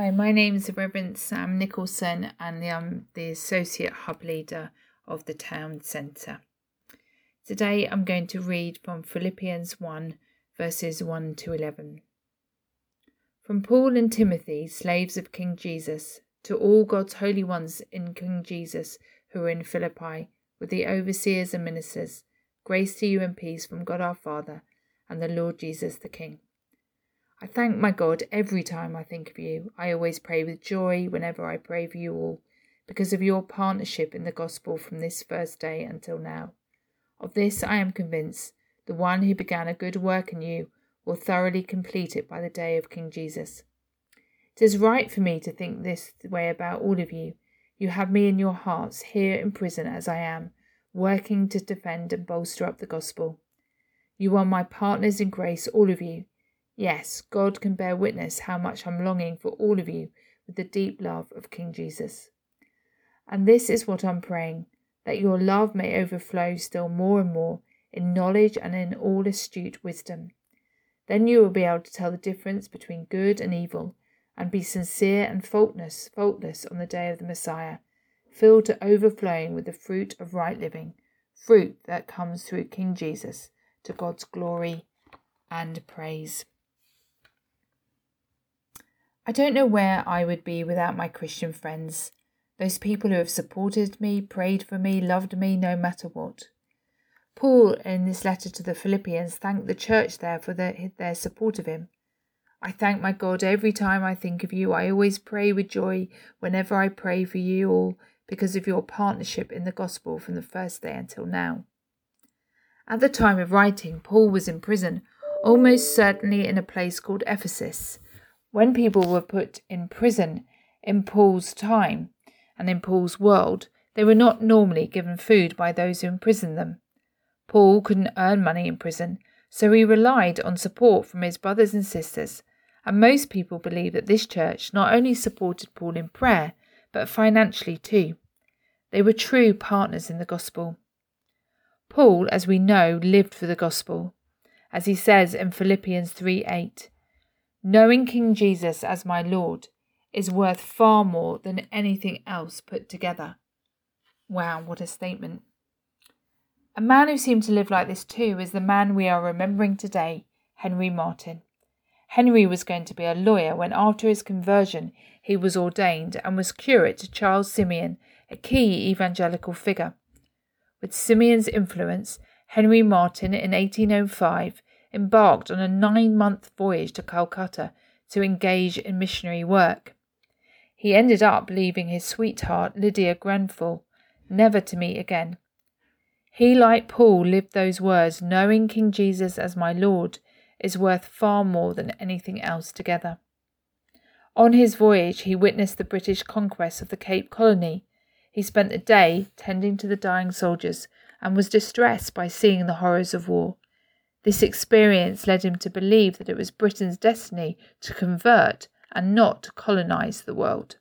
Hi, my name is Reverend Sam Nicholson, and I'm the Associate Hub Leader of the Town Centre. Today I'm going to read from Philippians 1, verses 1 to 11. From Paul and Timothy, slaves of King Jesus, to all God's holy ones in King Jesus who are in Philippi, with the overseers and ministers, grace to you and peace from God our Father and the Lord Jesus the King. I thank my God every time I think of you. I always pray with joy whenever I pray for you all, because of your partnership in the gospel from this first day until now. Of this I am convinced the one who began a good work in you will thoroughly complete it by the day of King Jesus. It is right for me to think this way about all of you. You have me in your hearts, here in prison as I am, working to defend and bolster up the gospel. You are my partners in grace, all of you. Yes, God can bear witness how much I'm longing for all of you with the deep love of King Jesus. And this is what I'm praying that your love may overflow still more and more in knowledge and in all astute wisdom. Then you will be able to tell the difference between good and evil and be sincere and faultless, faultless on the day of the Messiah, filled to overflowing with the fruit of right living, fruit that comes through King Jesus to God's glory and praise. I don't know where I would be without my Christian friends, those people who have supported me, prayed for me, loved me no matter what. Paul, in this letter to the Philippians, thanked the church there for their, their support of him. I thank my God every time I think of you. I always pray with joy whenever I pray for you all because of your partnership in the gospel from the first day until now. At the time of writing, Paul was in prison, almost certainly in a place called Ephesus. When people were put in prison in Paul's time and in Paul's world, they were not normally given food by those who imprisoned them. Paul couldn't earn money in prison, so he relied on support from his brothers and sisters, and most people believe that this church not only supported Paul in prayer, but financially too. They were true partners in the gospel. Paul, as we know, lived for the gospel, as he says in Philippians 3 8. Knowing King Jesus as my Lord is worth far more than anything else put together. Wow, what a statement. A man who seemed to live like this too is the man we are remembering today, Henry Martyn. Henry was going to be a lawyer when, after his conversion, he was ordained and was curate to Charles Simeon, a key evangelical figure. With Simeon's influence, Henry Martyn in 1805 embarked on a nine month voyage to Calcutta to engage in missionary work. He ended up leaving his sweetheart, Lydia Grenfell, never to meet again. He, like Paul, lived those words, knowing King Jesus as my Lord is worth far more than anything else together. On his voyage, he witnessed the British conquest of the Cape Colony. He spent the day tending to the dying soldiers and was distressed by seeing the horrors of war. This experience led him to believe that it was Britain's destiny to convert and not to colonize the world.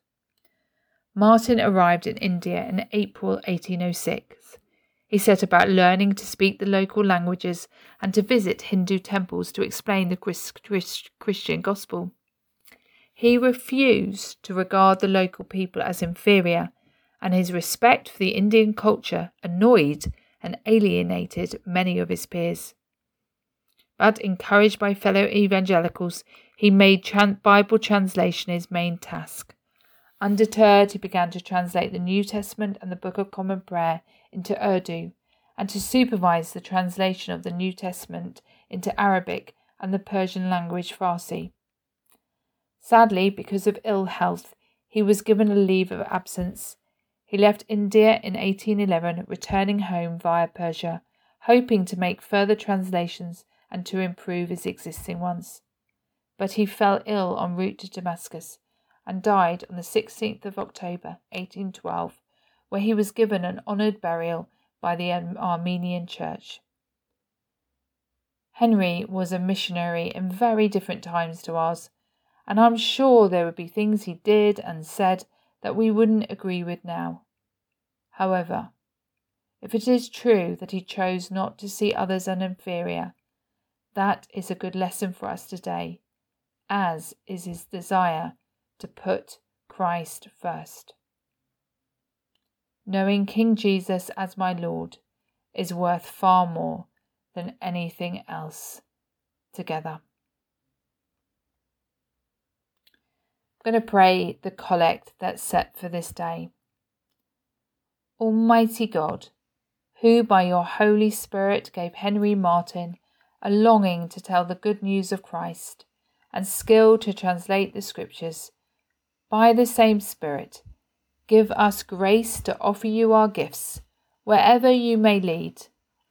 Martyn arrived in India in April 1806. He set about learning to speak the local languages and to visit Hindu temples to explain the Christian gospel. He refused to regard the local people as inferior, and his respect for the Indian culture annoyed and alienated many of his peers but encouraged by fellow evangelicals, he made Bible translation his main task. Undeterred, he began to translate the New Testament and the Book of Common Prayer into Urdu, and to supervise the translation of the New Testament into Arabic and the Persian language Farsi. Sadly, because of ill health, he was given a leave of absence. He left India in 1811, returning home via Persia, hoping to make further translations and to improve his existing ones. But he fell ill en route to Damascus and died on the 16th of October 1812, where he was given an honoured burial by the Armenian Church. Henry was a missionary in very different times to ours, and I'm sure there would be things he did and said that we wouldn't agree with now. However, if it is true that he chose not to see others as inferior, that is a good lesson for us today, as is his desire to put Christ first. Knowing King Jesus as my Lord is worth far more than anything else together. I'm going to pray the collect that's set for this day. Almighty God, who by your Holy Spirit gave Henry Martyn a longing to tell the good news of Christ and skill to translate the Scriptures, by the same Spirit, give us grace to offer you our gifts wherever you may lead,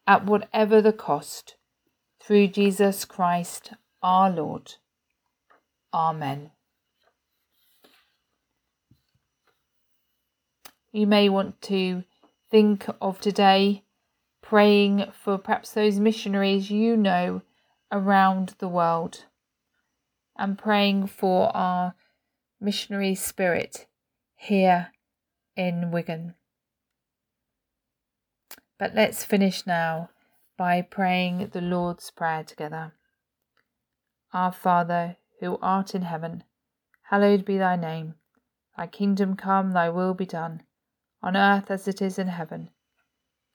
at whatever the cost, through Jesus Christ our Lord. Amen. You may want to think of today praying for perhaps those missionaries you know around the world and praying for our missionary spirit here in Wigan. But let's finish now by praying the Lord's Prayer together. Our Father, who art in heaven, hallowed be thy name. Thy kingdom come, thy will be done, on earth as it is in heaven.